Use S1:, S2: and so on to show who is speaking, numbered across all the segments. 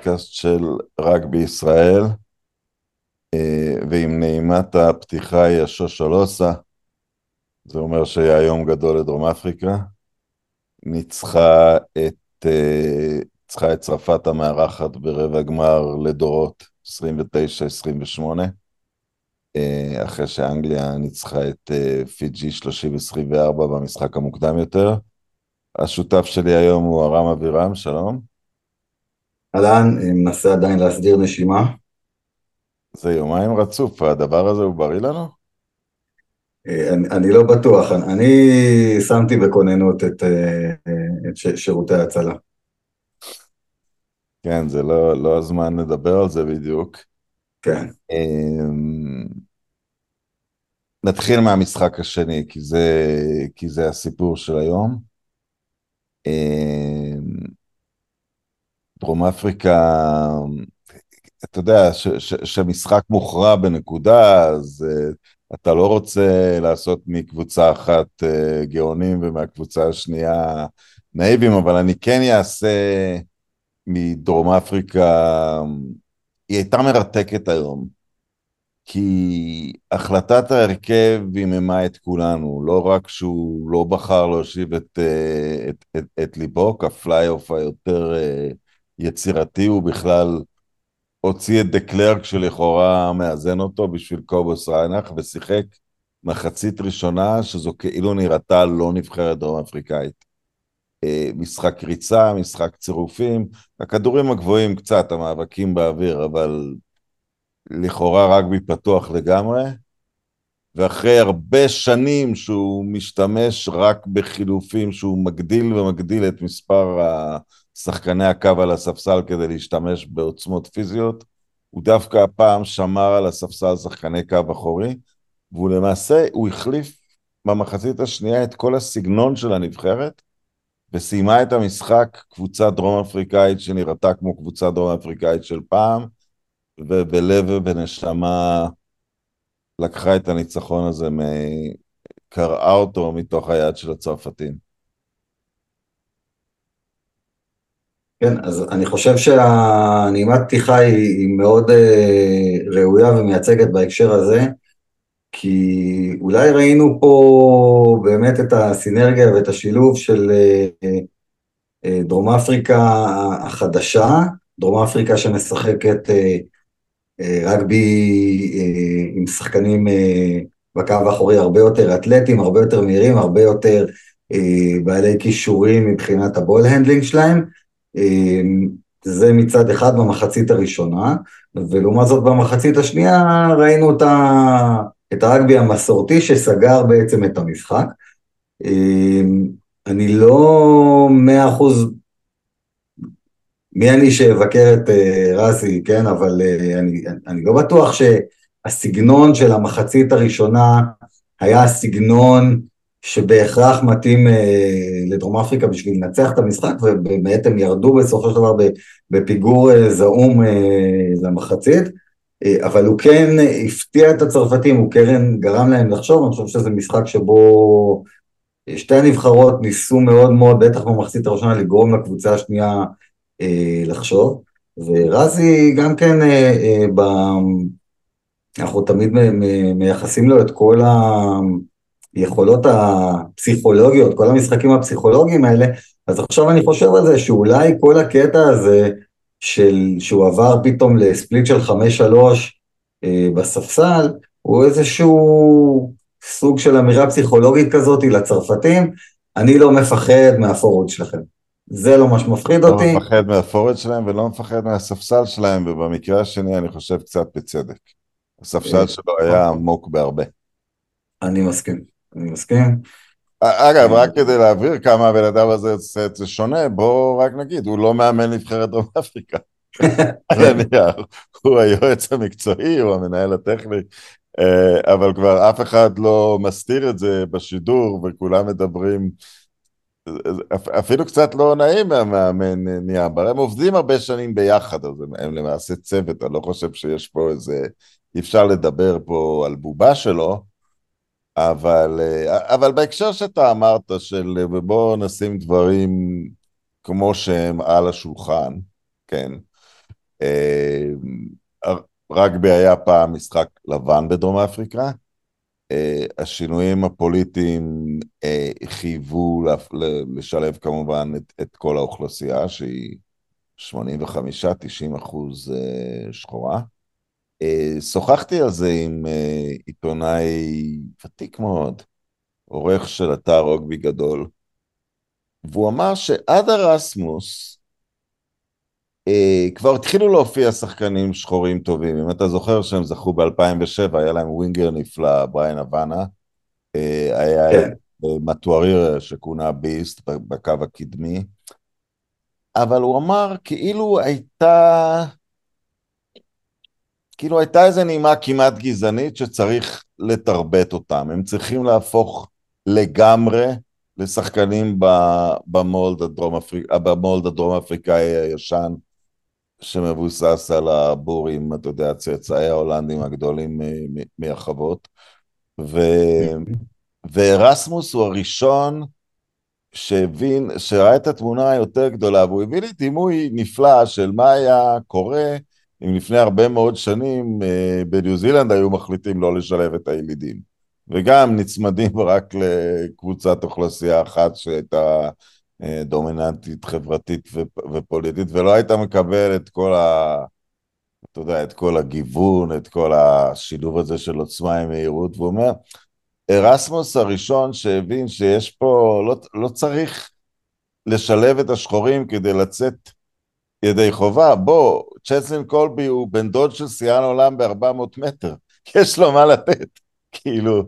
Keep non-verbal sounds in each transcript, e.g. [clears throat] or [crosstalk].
S1: לפודקאסט של רק בישראל, אה, ועם נעימת הפתיחה היא השושולוסה, זה אומר שהיה יום גדול לדרום אפריקה, ניצחה את, אה, ניצחה את צרפת המארחת ברבע גמר לדורות 29-28, אה, אחרי שאנגליה ניצחה את פיג'י 30-24 במשחק המוקדם יותר. השותף שלי היום הוא ארם אבירם, שלום.
S2: אהלן, מנסה עדיין להסדיר נשימה.
S1: זה יומיים רצוף, הדבר הזה הוא בריא לנו?
S2: אה, אני, אני לא בטוח, אני שמתי בכוננות את, אה, את שירותי ההצלה.
S1: כן, זה לא, לא הזמן לדבר על זה בדיוק.
S2: כן.
S1: אמ, נתחיל מהמשחק השני, כי זה, כי זה הסיפור של היום. דרום אפריקה, אתה יודע, שמשחק מוכרע בנקודה, אז uh, אתה לא רוצה לעשות מקבוצה אחת uh, גאונים ומהקבוצה השנייה נאיבים, אבל אני כן אעשה מדרום אפריקה, היא הייתה מרתקת היום. כי החלטת ההרכב הימממה את כולנו, לא רק שהוא לא בחר להושיב את, אה, את, את, את ליבוק כ fly-half היותר יצירתי, הוא בכלל הוציא את דה קלרק שלכאורה מאזן אותו בשביל קובוס ריינח, ושיחק מחצית ראשונה שזו כאילו נראתה לא נבחרת דרום אפריקאית. אה, משחק ריצה, משחק צירופים, הכדורים הגבוהים קצת, המאבקים באוויר, אבל לכאורה רגבי פתוח לגמרי, ואחרי הרבה שנים שהוא משתמש רק בחילופים, שהוא מגדיל ומגדיל את מספר שחקני הקו על הספסל כדי להשתמש בעוצמות פיזיות, הוא דווקא הפעם שמר על הספסל שחקני קו אחורי, והוא למעשה, הוא החליף במחצית השנייה את כל הסגנון של הנבחרת, וסיימה את המשחק קבוצה דרום אפריקאית שנראתה כמו קבוצה דרום אפריקאית של פעם, ובלב ובנשמה לקחה את הניצחון הזה, קרעה אותו מתוך היד של הצרפתים.
S2: כן, אז אני חושב שהנעימת פתיחה היא, היא מאוד uh, ראויה ומייצגת בהקשר הזה, כי אולי ראינו פה באמת את הסינרגיה ואת השילוב של uh, אה, דרום אפריקה החדשה, דרום אפריקה שמשחקת אה, רגבי אה, עם שחקנים אה, בקו האחורי הרבה יותר אתלטים, הרבה יותר מהירים, הרבה יותר אה, בעלי כישורים מבחינת ה ball handling שלהם. זה מצד אחד במחצית הראשונה, ולעומת זאת במחצית השנייה ראינו את, ה... את הרגבי המסורתי שסגר בעצם את המשחק. אני לא מאה אחוז מי אני שאבקר את uh, רזי, כן, אבל uh, אני, אני לא בטוח שהסגנון של המחצית הראשונה היה הסגנון שבהכרח מתאים uh, לדרום אפריקה בשביל לנצח את המשחק, ובאמת הם ירדו בסופו של דבר בפיגור uh, זעום uh, למחצית, uh, אבל הוא כן הפתיע את הצרפתים, הוא כן גרם להם לחשוב, אני חושב שזה משחק שבו שתי הנבחרות ניסו מאוד מאוד, בטח במחצית הראשונה, לגרום לקבוצה השנייה אה, לחשוב, ורזי גם כן, אה, אה, ב... אנחנו תמיד מייחסים לו את כל היכולות הפסיכולוגיות, כל המשחקים הפסיכולוגיים האלה, אז עכשיו אני חושב על זה שאולי כל הקטע הזה של, שהוא עבר פתאום לספליט של חמש שלוש אה, בספסל, הוא איזשהו סוג של אמירה פסיכולוגית כזאת לצרפתים, אני לא מפחד מהפורוד שלכם. זה לא מה שמפחיד אותי.
S1: לא מפחד מהפורד שלהם ולא מפחד מהספסל שלהם, ובמקרה השני אני חושב קצת בצדק. הספסל אה, שלו היה אוקיי. עמוק בהרבה.
S2: אני מסכים, אני מסכים.
S1: אגב, רק כדי להבהיר כמה הבן אדם הזה עושה את זה שונה, בואו רק נגיד, הוא לא מאמן נבחרת דרום אפריקה. [laughs] הוא היועץ המקצועי, הוא המנהל הטכני, אה, אבל כבר אף אחד לא מסתיר את זה בשידור, וכולם מדברים אפילו קצת לא נעים מהמאמן נהיה, אבל הם עובדים הרבה שנים ביחד, אז הם, הם למעשה צוות, אני לא חושב שיש פה איזה, אי אפשר לדבר פה על בובה שלו, אבל, אבל בהקשר שאתה אמרת של בוא נשים דברים כמו שהם על השולחן, כן. אה, רגבי היה פעם משחק לבן בדרום אפריקה, אה, השינויים הפוליטיים אה, חייבו לשלב כמובן את, את כל האוכלוסייה שהיא 85-90 אחוז שחורה. שוחחתי על זה עם עיתונאי ותיק מאוד, עורך של אתר רוגבי גדול, והוא אמר שעד הרסמוס אה, כבר התחילו להופיע שחקנים שחורים טובים. אם אתה זוכר שהם זכו ב-2007, היה להם ווינגר נפלא, בריין אבנה. אה, היה כן. מטואריר שכונה ביסט בקו הקדמי. אבל הוא אמר כאילו הייתה... כאילו הייתה איזו נעימה כמעט גזענית שצריך לתרבט אותם. הם צריכים להפוך לגמרי לשחקנים במולד הדרום, אפריק... במולד הדרום אפריקאי הישן, שמבוסס על הבורים, אתה יודע, צאצאי ההולנדים הגדולים מהחוות. ו... וארסמוס הוא הראשון שהבין, שראה את התמונה היותר גדולה, והוא הביא לי דימוי נפלא של מה היה קורה אם לפני הרבה מאוד שנים אה, בניו זילנד היו מחליטים לא לשלב את הילידים. וגם נצמדים [laughs] רק לקבוצת אוכלוסייה אחת שהייתה אה, דומיננטית חברתית ופוליטית, ולא היית מקבל את כל ה... אתה יודע, את כל הגיוון, את כל השילוב הזה של עוצמה עם מהירות, והוא אומר, ארסמוס הראשון שהבין שיש פה, לא, לא צריך לשלב את השחורים כדי לצאת ידי חובה. בוא, צ'סלין קולבי הוא בן דוד של שיאן עולם ב-400 מטר, [laughs] יש לו מה לתת. כאילו,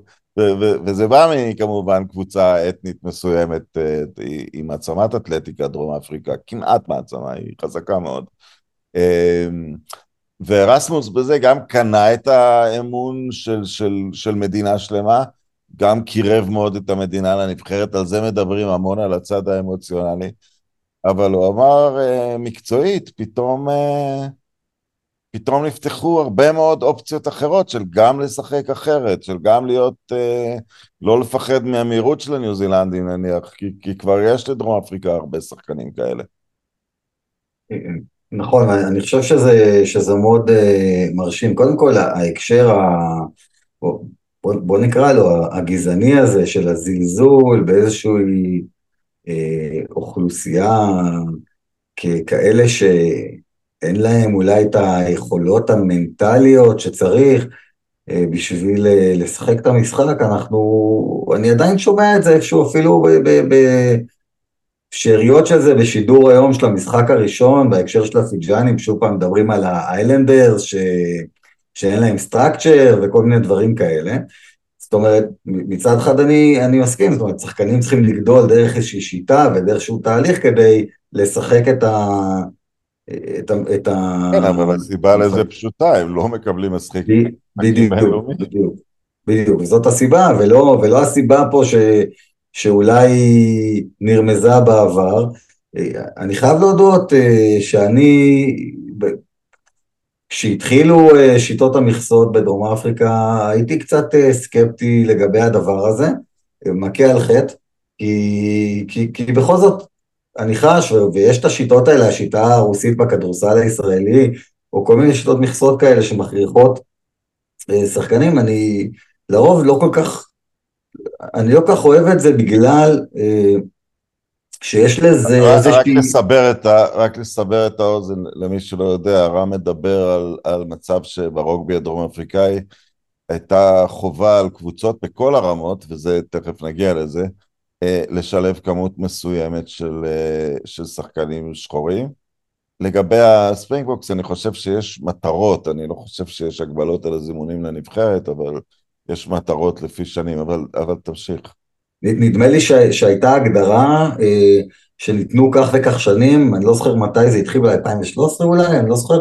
S1: וזה בא מכמובן קבוצה אתנית מסוימת עם אה, מעצמת אתלטיקה דרום אפריקה, כמעט מעצמה, היא חזקה מאוד. אמ, ורסמוס בזה גם קנה את האמון של, של, של מדינה שלמה, גם קירב מאוד את המדינה לנבחרת, על זה מדברים המון, על הצד האמוציונלי, אבל הוא אמר אה, מקצועית, פתאום... אה, פתאום נפתחו הרבה מאוד אופציות אחרות של גם לשחק אחרת, של גם להיות, אה, לא לפחד מהמהירות של הניו זילנדים נניח, כי, כי כבר יש לדרום אפריקה הרבה שחקנים כאלה.
S2: נכון, אני חושב שזה, שזה מאוד אה, מרשים. קודם כל, ההקשר, ה... בוא, בוא נקרא לו, הגזעני הזה של הזלזול באיזושהי אה, אוכלוסייה ככאלה ש... אין להם אולי את היכולות המנטליות שצריך אה, בשביל אה, לשחק את המשחק, אנחנו, אני עדיין שומע את זה איפשהו אפילו בשאריות של זה בשידור היום של המשחק הראשון, בהקשר של הפיג'אנים, שוב פעם מדברים על האיילנדרס, ש... שאין להם סטרקצ'ר וכל מיני דברים כאלה. זאת אומרת, מצד אחד אני, אני מסכים, זאת אומרת, שחקנים צריכים לגדול דרך איזושהי שיטה ודרך תהליך כדי לשחק את ה...
S1: את ה... את ה... כן, אבל הסיבה לזה פשוטה, הם לא מקבלים משחק
S2: בדיוק, בדיוק, בדיוק, זאת הסיבה, ולא, ולא הסיבה פה ש, שאולי נרמזה בעבר. אני חייב להודות אה, שאני, כשהתחילו אה, שיטות המכסות בדרום אפריקה, הייתי קצת אה, סקפטי לגבי הדבר הזה, מכה על חטא, כי, כי, כי בכל זאת אני חש, ויש את השיטות האלה, השיטה הרוסית בכדורסל הישראלי, או כל מיני שיטות מכסות כאלה שמכריחות אה, שחקנים, אני לרוב לא כל כך, אני לא כל כך אוהב את זה בגלל שיש לזה
S1: איזושהי... רק לסבר, את ה, רק לסבר את האוזן למי שלא יודע, רם מדבר על, על מצב שברוגבי הדרום אפריקאי הייתה חובה על קבוצות בכל הרמות, וזה תכף נגיע לזה, אה, לשלב כמות מסוימת של, אה, של שחקנים שחורים. לגבי הספרינגבוקס, אני חושב שיש מטרות, אני לא חושב שיש הגבלות על הזימונים לנבחרת, אבל יש מטרות לפי שנים, אבל, אבל תמשיך.
S2: נדמה לי ש, שהייתה הגדרה אה, שניתנו כך וכך שנים, אני לא זוכר מתי זה התחיל, ב-2013 אולי, אני לא זוכר,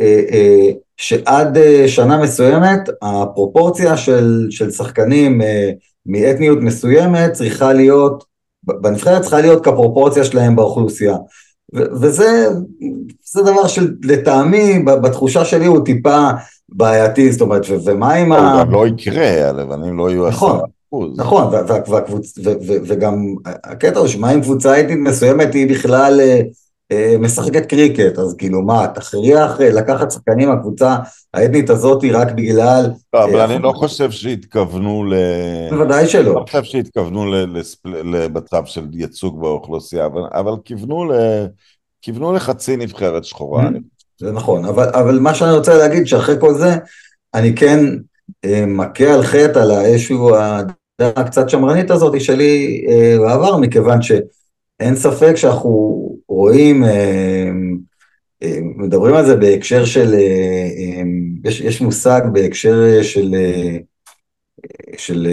S2: אה, אה, שעד אה, שנה מסוימת הפרופורציה של, של שחקנים אה, מאתניות מסוימת צריכה להיות, בנבחרת צריכה להיות כפרופורציה שלהם באוכלוסייה. וזה זה דבר שלטעמי, בתחושה שלי הוא טיפה בעייתי, זאת אומרת, ומה עם
S1: ה... לא יקרה, הלבנים לא יהיו
S2: נכון,
S1: אחוז.
S2: נכון, וגם הקטע הוא שמה אם קבוצה אתנית מסוימת היא בכלל אה, אה, משחקת קריקט, אז כאילו מה, תכריח לקחת שחקנים מהקבוצה האתנית הזאת רק בגלל...
S1: לא, אבל אני לא חושב שהתכוונו ל...
S2: בוודאי שלא.
S1: אני לא חושב שהתכוונו למצב של ייצוג באוכלוסייה, אבל כיוונו לחצי נבחרת שחורה.
S2: זה נכון, אבל, מה שאני רוצה להגיד שאחרי כל זה, אני כן אה, מכה על חטא על איזשהו הקצת שמרנית הזאת שלי אה, בעבר, מכיוון שאין ספק שאנחנו רואים, אה, אה, מדברים על זה בהקשר של, יש, יש מושג בהקשר של, של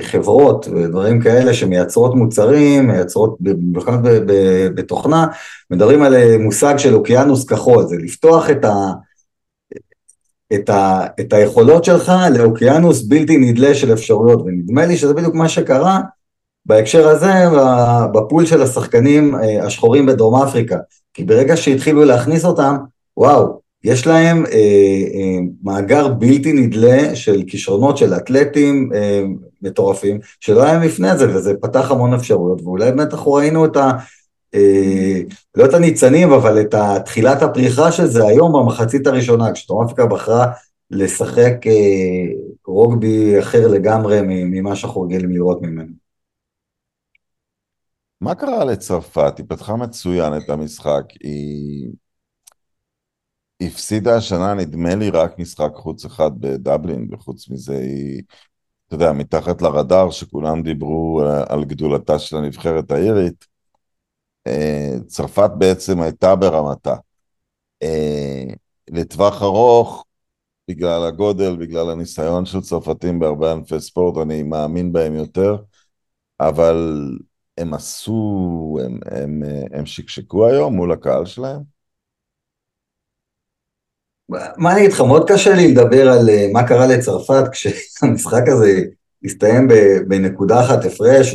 S2: חברות ודברים כאלה שמייצרות מוצרים, מייצרות בכלל בתוכנה, מדברים על מושג של אוקיינוס כחול, זה לפתוח את, ה, את, ה, את היכולות שלך לאוקיינוס בלתי נדלה של אפשרויות, ונדמה לי שזה בדיוק מה שקרה בהקשר הזה בפול של השחקנים אה, השחורים בדרום אפריקה, כי ברגע שהתחילו להכניס אותם, וואו, יש להם אה, אה, מאגר בלתי נדלה של כישרונות של אתלטים אה, מטורפים, שלא היה לפני זה, וזה פתח המון אפשרויות, ואולי באמת אנחנו ראינו את ה... אה, לא את הניצנים, אבל את תחילת הפריחה של זה היום במחצית הראשונה, כשדרום אפריקה בחרה לשחק אה, רוגבי אחר לגמרי ממה שאנחנו רגילים לראות ממנו.
S1: מה קרה לצרפת? היא פתחה מצוין את המשחק, היא הפסידה השנה, נדמה לי, רק משחק חוץ אחד בדבלין, וחוץ מזה היא, אתה יודע, מתחת לרדאר, שכולם דיברו אה, על גדולתה של הנבחרת האירית, צרפת בעצם הייתה ברמתה. אה, לטווח ארוך, בגלל הגודל, בגלל הניסיון של צרפתים בהרבה ענפי ספורט, אני מאמין בהם יותר, אבל הם עשו, הם, הם, הם שקשקו היום מול הקהל שלהם?
S2: מה אני אגיד לך, מאוד קשה לי לדבר על אה, מה קרה לצרפת [laughs] כשהמשחק הזה הסתיים בנקודה אחת הפרש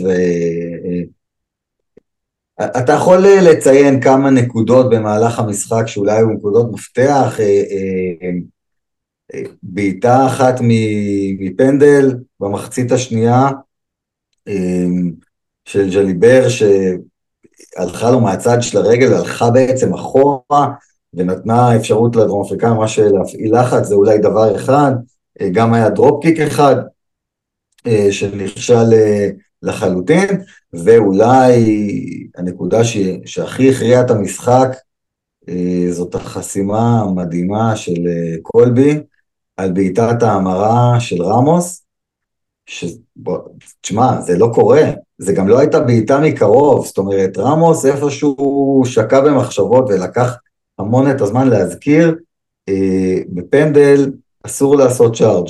S2: אה, יכול אה, לציין כמה נקודות במהלך המשחק שאולי היו נקודות מפתח, בעיטה אחת מפנדל במחצית השנייה של ג'ליבר שהלכה לו מהצד של הרגל, הלכה בעצם אחורה ונתנה אפשרות לדרום אפריקאים ממש להפעיל לחץ, זה אולי דבר אחד, אה, גם היה דרופ קיק אחד אה, שנכשל אה, לחלוטין, ואולי הנקודה ש... שהכי הכריעה את המשחק זאת החסימה המדהימה של קולבי על בעיטת ההמרה של רמוס, תשמע, זה לא קורה, זה גם לא הייתה בעיטה מקרוב, זאת אומרת, רמוס איפשהו שקע במחשבות ולקח המון את הזמן להזכיר, אה, בפנדל אסור לעשות charge,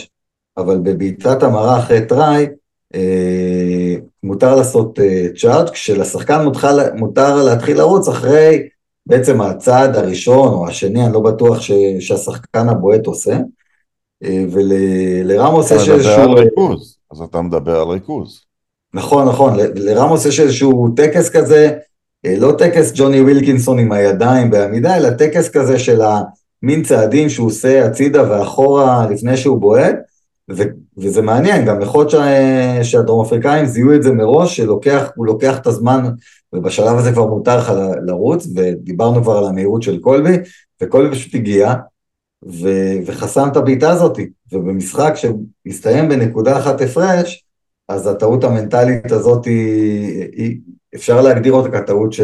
S2: אבל בבעיטת המרה אחרי try, אה, מותר לעשות אה, charge, כשלשחקן מותר, מותר להתחיל לרוץ אחרי בעצם הצעד הראשון או השני, אני לא בטוח ש, שהשחקן הבועט עושה, אה, ולרמוס יש איזשהו...
S1: אתה מדבר על ריכוז, אז אתה מדבר על ריכוז.
S2: נכון, נכון, לרמוס יש איזשהו טקס כזה, אה, לא טקס ג'וני ווילקינסון עם הידיים בעמידה, אלא טקס כזה של המין צעדים שהוא עושה הצידה ואחורה לפני שהוא בועט, ו- וזה מעניין, גם יכול להיות שה- שהדרום אפריקאים זיהו את זה מראש, שהוא לוקח את הזמן, ובשלב הזה כבר מותר לך לרוץ, ודיברנו כבר על המהירות של קולבי, וקולבי פשוט הגיע, ו- וחסם את הבעיטה הזאת, ובמשחק שהסתיים בנקודה אחת הפרש, אז הטעות המנטלית הזאת היא, היא, אפשר להגדיר אותה כטעות ש...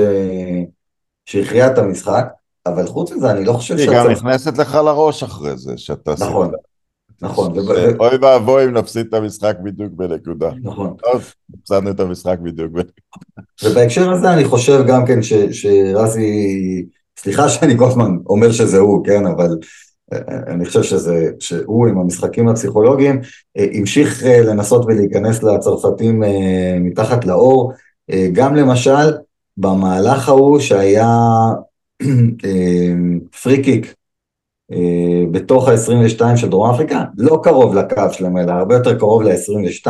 S2: שהכריעה את המשחק, אבל חוץ מזה אני לא חושב
S1: שאתה... היא גם נכנסת לך לראש אחרי זה, שאתה...
S2: נכון, נכון.
S1: אוי ואבוי אם נפסיד את המשחק בדיוק בנקודה.
S2: נכון.
S1: טוב, הפסדנו את המשחק בדיוק בנקודה.
S2: ובהקשר הזה אני חושב גם כן שרזי, סליחה שאני כל הזמן אומר שזה הוא, כן, אבל אני חושב שזה, שהוא עם המשחקים הפסיכולוגיים המשיך לנסות ולהיכנס לצרפתים מתחת לאור, גם למשל במהלך ההוא שהיה [clears throat] פרי קיק בתוך ה-22 של דרום אפריקה, לא קרוב לקו שלהם אלא הרבה יותר קרוב ל-22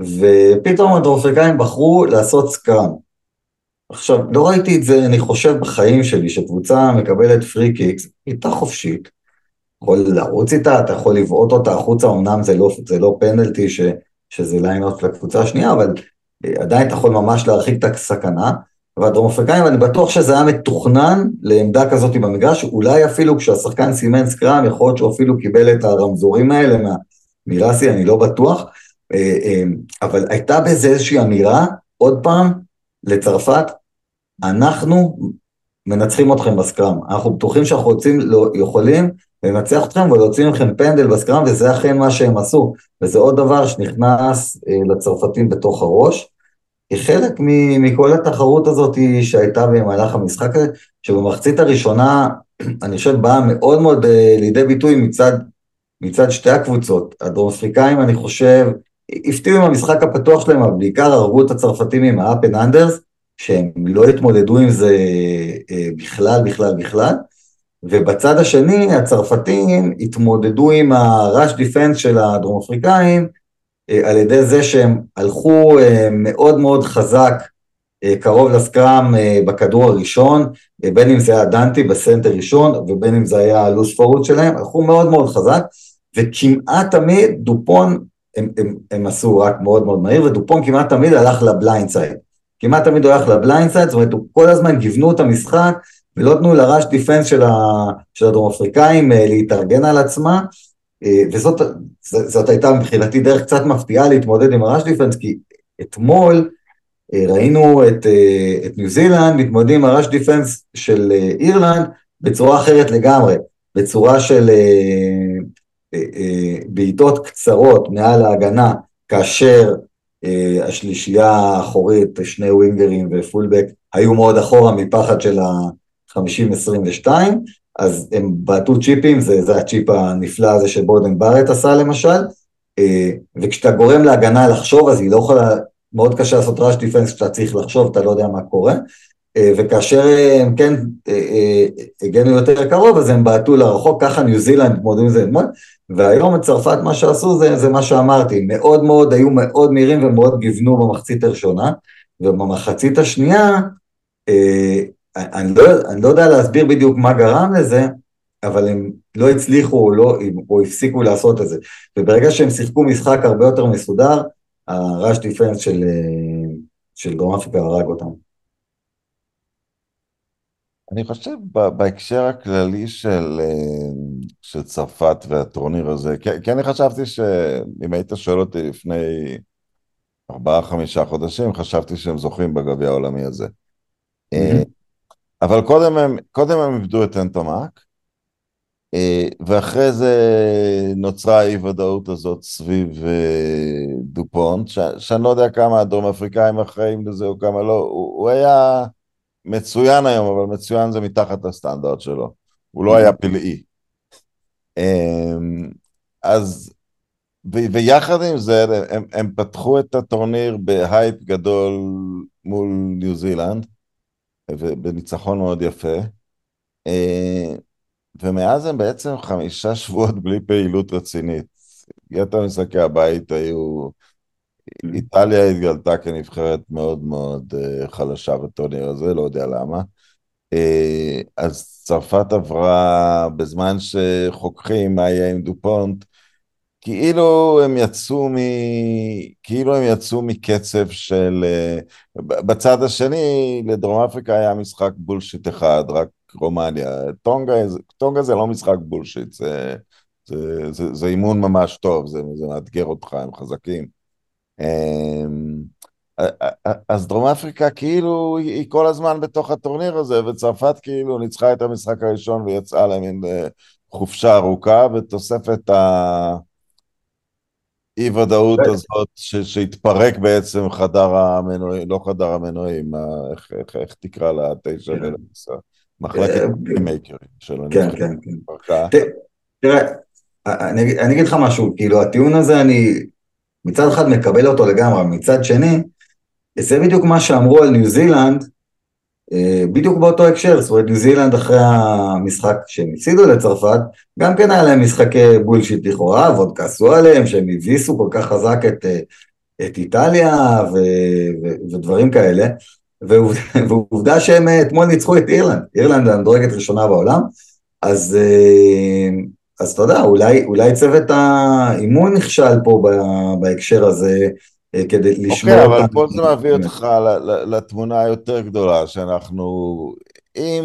S2: ופתאום הדרום אפריקאים בחרו לעשות סקראם. עכשיו, לא ראיתי את זה, אני חושב, בחיים שלי, שקבוצה מקבלת פרי קיקס, איתה חופשית, יכול לרוץ איתה, אתה יכול לבעוט אותה החוצה, אמנם זה לא, זה לא פנדלטי ש, שזה lineout לקבוצה השנייה, אבל עדיין אתה יכול ממש להרחיק את הסכנה. והדרום אפריקאים, אני בטוח שזה היה מתוכנן לעמדה כזאת במגרש, אולי אפילו כשהשחקן סימן scrum, יכול להיות שהוא אפילו קיבל את הרמזורים האלה מרסי, אני לא בטוח, אה, אה, אבל הייתה בזה איזושהי אמירה, עוד פעם, לצרפת, אנחנו מנצחים אתכם ב scrum, אנחנו בטוחים שאנחנו רוצים, לא, יכולים לנצח אתכם ולהוציא מכם פנדל ב scrum, וזה אכן מה שהם עשו, וזה עוד דבר שנכנס אה, לצרפתים בתוך הראש. כחלק מכל התחרות הזאת שהייתה במהלך המשחק הזה, שבמחצית הראשונה, [clears throat] אני חושב, באה מאוד מאוד לידי ביטוי מצד, מצד שתי הקבוצות. הדרום אפריקאים, אני חושב, הפתיעו עם המשחק הפתוח שלהם, אבל בעיקר הרגו את הצרפתים עם ה up and unders, שהם לא התמודדו עם זה אה, בכלל, בכלל, בכלל. ובצד השני, הצרפתים התמודדו עם ה rush defense של הדרום אפריקאים, אה, על ידי זה שהם הלכו אה, מאוד מאוד חזק קרוב ל scrum בכדור הראשון, בין אם זה היה דנטי ב center ראשון ובין אם זה היה ה loose forward שלהם, הלכו מאוד מאוד חזק וכמעט תמיד דופון הם, הם, הם עשו ruck מאוד מאוד מהיר, ודופון כמעט תמיד הלך ל blind side. כמעט תמיד הלך ל blind side, זאת אומרת, הוא כל הזמן גיוונו את המשחק, ולא תנו ל rush defense של, ה, של הדרום אפריקאים אה, להתארגן על עצמה, אה, וזאת זאת הייתה מבחינתי דרך קצת מפתיעה להתמודד עם ה rush defense, כי אתמול אה, ראינו את, את ניו זילנד מתמודדים עם ה rush defense של אירלנד בצורה אחרת לגמרי, בצורה של אה, אה, בעיטות קצרות מעל ההגנה, כאשר אה, השלישייה האחורית, שני ווינגרים ופולבק, היו מאוד אחורה מפחד של ה-50-22, אז הם בעטו צ'יפים, זה, זה הצ'יפ הנפלא הזה שבורדן בארט עשה למשל, וכשאתה גורם להגנה לחשוב, אז היא לא יכולה, מאוד קשה לעשות ראש דיפנס כשאתה צריך לחשוב, אתה לא יודע מה קורה, וכאשר הם כן הגנו יותר קרוב, אז הם בעטו לרחוק, ככה ניו זילנד התמודדו עם זה אתמול, והיום בצרפת מה שעשו זה, זה מה שאמרתי, מאוד מאוד, היו מאוד מהירים ומאוד גיוונו במחצית הראשונה, ובמחצית השנייה, אה, אני, לא, אני לא יודע להסביר בדיוק מה גרם לזה, אבל הם לא הצליחו או, לא, או הפסיקו לעשות את זה. וברגע שהם שיחקו משחק הרבה יותר מסודר, הראש דיפרנס של, אה, של דרום אפריקה הרג אותם.
S1: אני חושב בהקשר הכללי של, אה, של צרפת והטורניר הזה, כי אני חשבתי שאם היית שואל אותי לפני ארבעה, חמישה חודשים, חשבתי שהם זוכים בגביע העולמי הזה. Mm-hmm. אבל קודם הם, קודם הם איבדו את אנטומאק, אה, ואחרי זה נוצרה האי ודאות הזאת סביב דופונט, ש, שאני לא יודע כמה הדרום אפריקאים אחראים לזה או כמה לא, הוא, הוא היה... מצוין היום, אבל מצוין זה מתחת לסטנדרט שלו. הוא לא היה פלאי. אמ, אז, ו- ויחד עם זה, הם, הם פתחו את הטורניר בהייפ גדול מול ניו זילנד, ובניצחון מאוד יפה. אמ, ומאז הם בעצם חמישה [laughs] שבועות בלי פעילות רצינית. יתר משחקי הבית היו איטליה התגלתה כנבחרת מאוד מאוד אה, חלשה בטורניר הזה, לא יודע למה. אה, אז צרפת עברה בזמן שחוקרים מה יהיה עם דופונט, כאילו הם יצאו מ... כאילו הם יצאו מקצב של... אה, בצד השני, לדרום אפריקה היה משחק bullshit אחד, רק רומניה. טונגה, טונגה זה לא משחק bullshit, זה, זה, זה, זה אימון ממש טוב, זה, זה מאתגר אותך, הם חזקים. אמ, אז דרום אפריקה כאילו היא כל הזמן בתוך הטורניר הזה, וצרפת כאילו ניצחה את המשחק הראשון ויצאה להם עם אה, חופשה ארוכה, ותוספת האי ודאות הזאת שהתפרק בעצם חדר המנועים, לא חדר המנועים, איך, איך, איך תקרא לה, תשע כן. ולמסע, מחלקת מייקרים אה, שלו.
S2: כן, כן, כן. תראה, אני אגיד לך משהו, כאילו הטיעון הזה אני מצד אחד מקבל אותו לגמרי, מצד שני, זה בדיוק מה שאמרו על ניו זילנד, אה, בדיוק באותו הקשר, זאת אומרת ניו זילנד אחרי המשחק שהם הפסידו לצרפת, גם כן היה להם משחקי בולשיט לכאורה, ועוד כעסו עליהם שהם הביסו כל כך חזק את, אה, את איטליה ו, ו, ודברים כאלה, [laughs] ועובדה שהם אה, אתמול ניצחו את אירלנד, אירלנד המדורגת ראשונה בעולם, אז, אז אתה יודע, אולי, אולי צוות האימון נכשל פה בהקשר הזה, אה, כדי לשמור
S1: אותם. אוקיי, אבל פה זה מביא אותך לתמונה היותר גדולה, שאנחנו, אם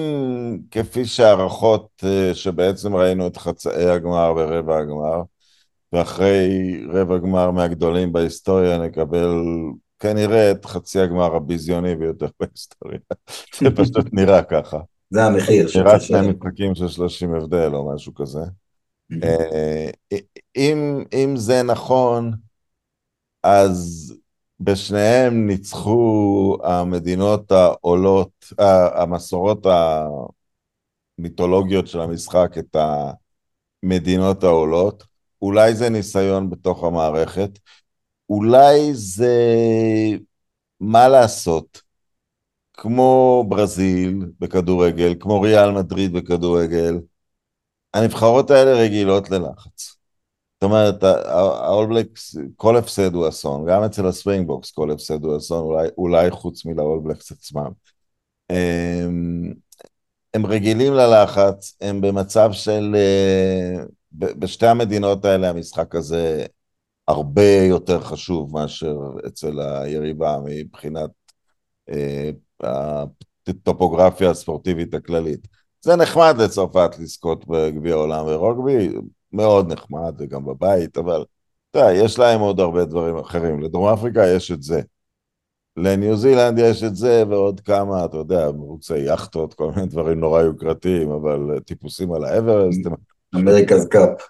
S1: כפי שהערכות אה, שבעצם ראינו את חצאי הגמר ורבע הגמר, ואחרי רבע גמר מהגדולים בהיסטוריה נקבל כנראה את חצי הגמר הביזיוני ביותר [laughs] בהיסטוריה. זה [laughs] פשוט נראה ככה.
S2: זה המחיר.
S1: נראה שני משחקים של 30 הבדל או משהו כזה. אה, אם, אם זה נכון, אז בשניהם ניצחו המדינות העולות, המסורות המיתולוגיות של המשחק את המדינות העולות. אולי זה ניסיון בתוך המערכת, אולי זה מה לעשות, כמו ברזיל בכדורגל, כמו ריאל מדריד בכדורגל, הנבחרות האלה רגילות ללחץ. זאת אומרת, האולבלקס, כל הפסד הוא אסון, גם אצל הספרינגבוקס כל הפסד הוא אסון, אולי, אולי חוץ מהאולבלקס עצמם. הם, הם רגילים ללחץ, הם במצב של... אה, בשתי המדינות האלה המשחק הזה הרבה יותר חשוב מאשר אצל היריבה מבחינת אה, הטופוגרפיה הספורטיבית הכללית. זה נחמד לצרפת לזכות בגביע העולם ורוגבי, מאוד נחמד, וגם בבית, אבל אתה יודע, יש להם עוד הרבה דברים אחרים. לדרום אפריקה יש את זה. לניו זילנד יש את זה ועוד כמה, אתה יודע, מרוצי יאכטות, כל מיני דברים נורא יוקרתיים, אבל טיפוסים על האברסט.
S2: אמריקאז קאפ.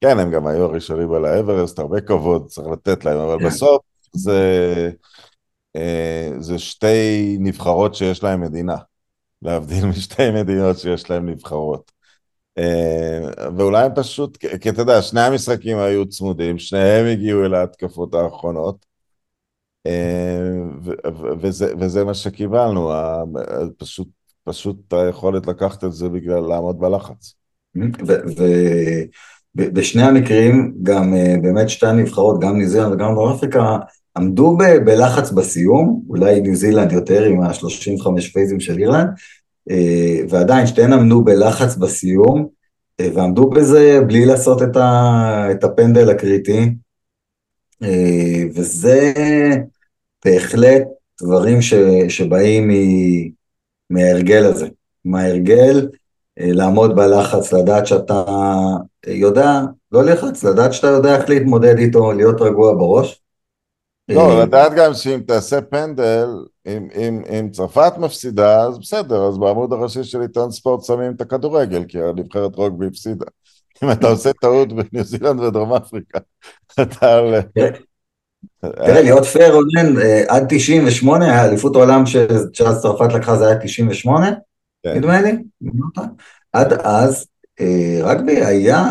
S1: כן, הם גם היו הראשונים על האברסט, הרבה כבוד צריך לתת להם, אבל בסוף זה, אה, זה שתי נבחרות שיש להם מדינה, להבדיל משתי מדינות שיש להם נבחרות. אה, ואולי הם פשוט, כי אתה יודע, שני המשחקים היו צמודים, שניהם הגיעו אל ההתקפות האחרונות, אה, וזה, מה שקיבלנו, פשוט, פשוט היכולת לקחת את זה בגלל לעמוד בלחץ.
S2: ובשני המקרים, גם אה, באמת שתי הנבחרות, גם ניו זילנד וגם דרום אפריקה, עמדו בלחץ בסיום, אולי ניו זילנד יותר עם ה-35 פייזים של אירלנד, ועדיין שתיהן עמדו בלחץ בסיום, אה, ועמדו בזה בלי לעשות את, ה, את הפנדל הקריטי, וזה בהחלט דברים ש, שבאים מההרגל הזה, מההרגל לעמוד בלחץ, לדעת שאתה יודע, לא לחץ, לדעת שאתה יודע איך להתמודד איתו, להיות רגוע בראש.
S1: לא, לדעת גם שאם תעשה פנדל, אם, אם, אם צרפת מפסידה, אז בסדר, אז בעמוד הראשי של עיתון ספורט שמים את הכדורגל, כי הנבחרת רוגבי הפסידה. [laughs] אם אתה עושה טעות בניו זילנד ודרום אפריקה, [laughs] אתה...
S2: כן. תראה, להיות פייר, רונן, אה, עד 98, האליפות העולם שאז צרפת לקחה זה היה 98, כן. נדמה לי, עד אז אה, רגבי היה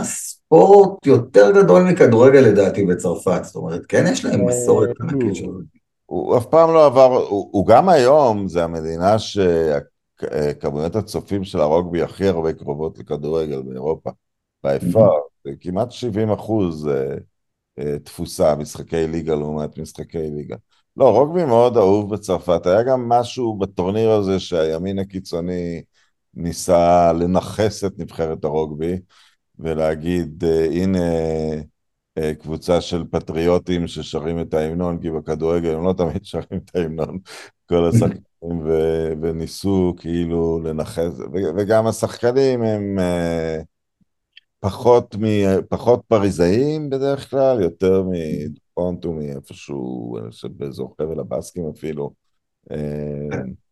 S2: ספורט יותר גדול מכדורגל לדעתי בצרפת, זאת אומרת, כן יש להם מסורת אה, ענקית של
S1: הוא אף פעם לא עבר, הוא, הוא גם היום, זה המדינה שכמויות הצופים של הרוגבי הכי הרבה קרובות לכדורגל באירופה, באיפה, זה כמעט 70 אחוז אה, תפוסה, משחקי ליגה לעומת משחקי ליגה. לא, רוגבי מאוד אהוב בצרפת, היה גם משהו בטורניר הזה שהימין הקיצוני ניסה לנכס את נבחרת הרוגבי ולהגיד, uh, הנה uh, קבוצה של פטריוטים ששרים את ההמנון, כי בכדורגל הם לא תמיד [laughs] שרים את ההמנון, כל השחקנים, ו- וניסו כאילו לנכס, ו- וגם השחקנים הם פחות, מ- פחות פריזאים בדרך כלל, יותר מדופונט ומאיפשהו, אני חושב באזור חבל הבאסקים אפילו.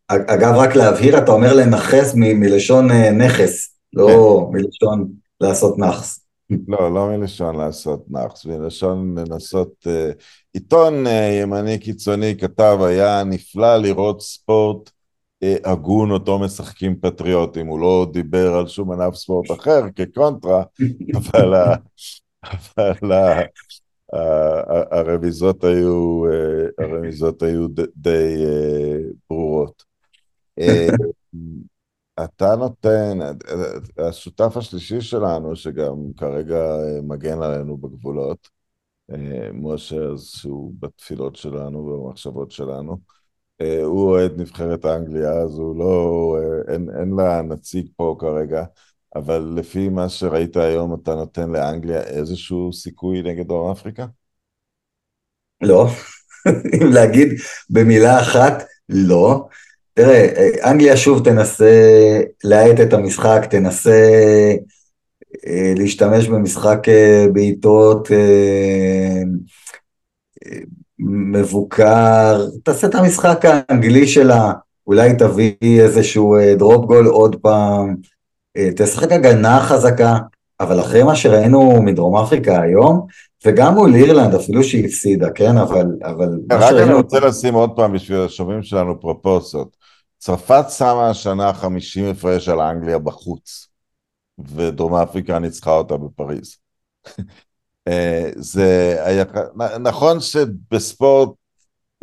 S2: אגב, רק להבהיר, אתה אומר לנכס מלשון אה, נכס, לא כן. מלשון לעשות נאחס.
S1: לא, לא מלשון לעשות נאחס, מלשון לנסות... אה, עיתון אה, ימני קיצוני כתב, היה נפלא לראות ספורט הגון אותו משחקים פטריוטים, הוא לא דיבר על שום ענף ספורט אחר כקונטרה, [laughs] אבל, אבל הרמיזות היו, הרמיזות היו די ברורות. אה, אתה נותן, השותף השלישי שלנו, שגם כרגע אה, מגן עלינו בגבולות, אה, משה, שהוא בתפילות שלנו ובמחשבות שלנו, הוא אוהד נבחרת האנגליה, אז הוא לא, אין, אין לה נציג פה כרגע, אבל לפי מה שראית היום, אתה נותן לאנגליה איזשהו סיכוי נגד דרום אפריקה?
S2: לא. [laughs] אם להגיד במילה אחת, לא. תראה, אנגליה שוב תנסה להאט את המשחק, תנסה אה, להשתמש במשחק אה, בעיטות אה, מבוקר, תעשה את המשחק האנגלי שלה, אולי תביא איזשהו דרופ גול עוד פעם, תשחק הגנה חזקה, אבל אחרי מה שראינו מדרום אפריקה היום, וגם מול אירלנד, אפילו שהיא הפסידה, כן? אבל... אבל
S1: רק. אני רוצה לשים עוד פעם בשביל השומעים שלנו פרופורציות. צרפת שמה השנה 50 הפרש על אנגליה בחוץ. ודרום אפריקה ניצחה אותה בפריז. [laughs] אה, זה היה, נכון שבספורט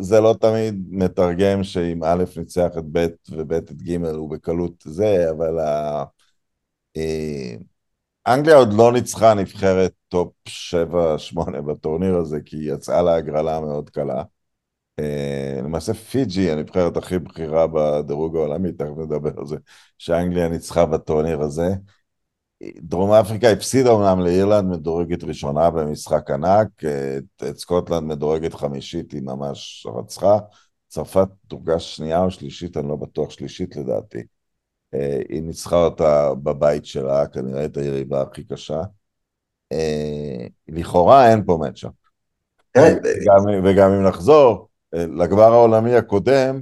S1: זה לא תמיד מתרגם שאם א' ניצח את ב' וב' את ג' הוא בקלות זה, אבל ה... אה, אנגליה עוד לא ניצחה נבחרת top 7-8 בטורניר הזה, כי היא יצאה להגרלה מאוד קלה. אה, למעשה פיג'י, הנבחרת הכי בכירה בדירוג העולמי, תכף נדבר על זה, שאנגליה ניצחה בטורניר הזה. דרום אפריקה הפסידה אומנם לאירלנד מדורגת ראשונה במשחק ענק, את, את סקוטלנד מדורגת חמישית, היא ממש רצחה. צרפת דורגה שנייה או שלישית, אני לא בטוח שלישית לדעתי. אה, היא ניצחה אותה בבית שלה, כנראה את היריבה הכי קשה. אה, לכאורה אין פה מצ'אפ. וגם אם נחזור לגבר העולמי הקודם,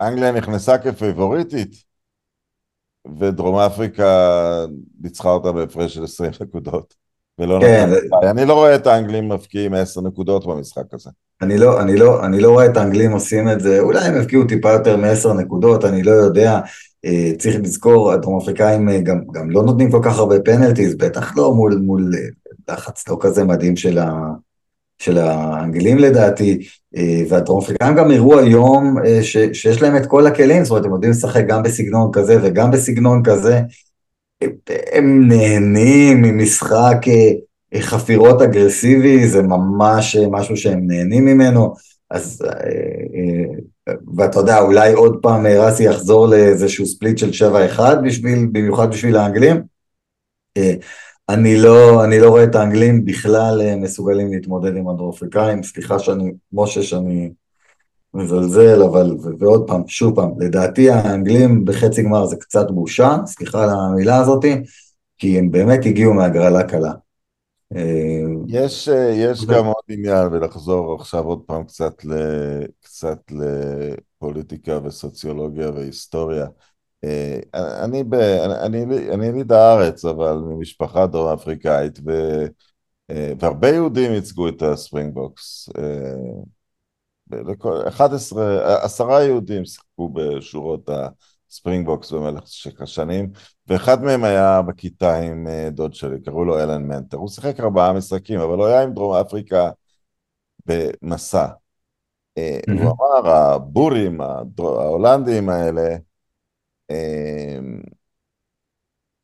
S1: אנגליה נכנסה כפייבוריטית, ודרום אפריקה ניצחה אותה בהפרש של 20 נקודות. ולא כן. נתן... אני לא רואה את האנגלים מפקיעים 10 נקודות במשחק הזה.
S2: אני לא, אני, לא, אני לא רואה את האנגלים עושים את זה, אולי הם הפקיעו טיפה יותר מ-10 נקודות, אני לא יודע. אה, צריך לזכור, הדרום אפריקאים אה, גם, גם לא נותנים כל כך הרבה פנלטיז, בטח לא מול, מול אה, לחץ לא כזה מדהים של, ה, של האנגלים לדעתי, אה, והדרום אפריקאים גם הראו היום אה, ש, שיש להם את כל הכלים, זאת אומרת הם יודעים לשחק גם בסגנון כזה וגם בסגנון כזה, הם נהנים ממשחק אה, חפירות אגרסיבי, זה ממש משהו שהם נהנים ממנו, אז ואתה יודע, אולי עוד פעם רסי יחזור לאיזשהו ספליט של 7-1 בשביל, במיוחד בשביל האנגלים. אני לא, אני לא רואה את האנגלים בכלל אה, מסוגלים להתמודד עם הדרום-אפריקאים, סליחה שאני, משה שאני מזלזל, אבל, ועוד פעם, שוב פעם, לדעתי האנגלים בחצי גמר זה קצת בושה, סליחה על המילה הזאתי, כי הם באמת הגיעו מהגרלה קלה.
S1: אה, יש, אה, יש גם עוד עניין, ולחזור עכשיו עוד פעם קצת, ל, קצת לפוליטיקה וסוציולוגיה והיסטוריה. אה, אני, ב, אני, אני יליד הארץ, אבל ממשפחה דרום אפריקאית, ו, אה, והרבה יהודים ייצגו את הספרינגבוקס. 11, אה, עשרה יהודים שיחקו בשורות הספרינגבוקס במשך השנים, ואחד מהם היה בכיתה עם דוד שלי, קראו לו אלן מנטר. הוא שיחק ארבעה משחקים, אבל הוא היה עם דרום אפריקה במסע. Mm-hmm. הוא אמר, הבורים, ההולנדים האלה,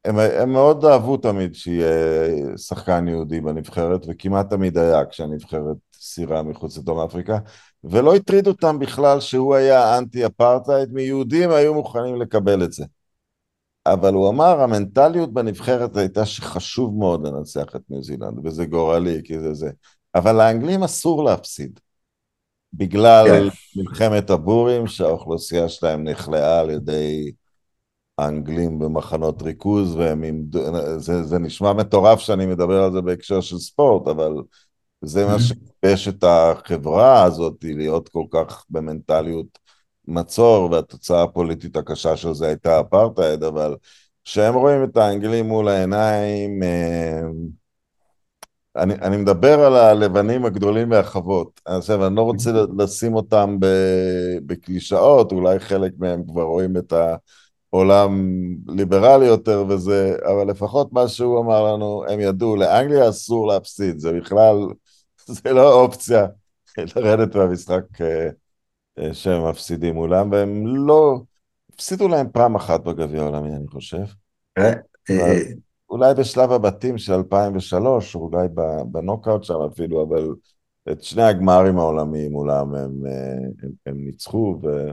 S1: הם, הם מאוד אהבו תמיד שיהיה שחקן יהודי בנבחרת, וכמעט תמיד היה כשהנבחרת סירה מחוץ לדרום אפריקה, ולא הטריד אותם בכלל שהוא היה אנטי אפרטהייד, מיהודים היו מוכנים לקבל את זה. אבל הוא אמר, המנטליות בנבחרת הייתה שחשוב מאוד לנצח את ניו זילנד, וזה גורלי, כי זה זה. אבל לאנגלים אסור להפסיד. בגלל כן. מלחמת הבורים, שהאוכלוסייה שלהם נכלאה על ידי האנגלים במחנות ריכוז, והם עם... זה, זה נשמע מטורף שאני מדבר על זה בהקשר של ספורט, אבל זה מה שיש את החברה הזאת להיות כל כך במנטליות מצור, והתוצאה הפוליטית הקשה של זה הייתה אפרטהייד, אבל כשהם רואים את האנגלים מול העיניים, אה, אני, אני מדבר על הלבנים הגדולים מהחוות. עכשיו, אני לא רוצה לשים אותם בקלישאות, אולי חלק מהם כבר רואים את ה... עולם ליברלי יותר וזה, אבל לפחות מה שהוא אמר לנו, הם ידעו, לאנגליה אסור להפסיד, זה בכלל, [laughs] זה לא אופציה לרדת מהמשחק אה, אה, שהם מפסידים מולם, והם לא, הפסידו להם פעם אחת בגביע העולמי, אני חושב. אה, אולי בשלב הבתים של 2003, אולי בנוקאוט שם אפילו, אבל את שני הגמרים העולמיים מולם הם, הם, הם ניצחו, ו...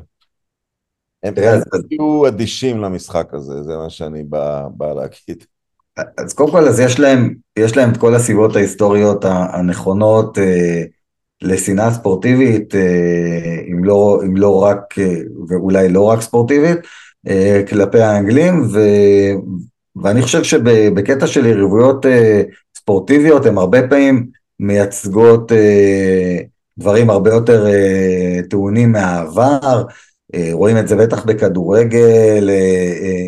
S1: הם היו אדישים למשחק הזה, זה מה שאני בא, בא להגיד.
S2: אז קודם כל, אז יש להם, יש להם את כל הסיבות ההיסטוריות הנכונות אה, לשנאה ספורטיבית, אה, אם, לא, אם לא רק, אה, ואולי לא רק ספורטיבית, אה, כלפי האנגלים, ו, ואני חושב שבקטע של יריבויות אה, ספורטיביות, הם הרבה פעמים מייצגות אה, דברים הרבה יותר אה, טעונים מהעבר, רואים את זה בטח בכדורגל,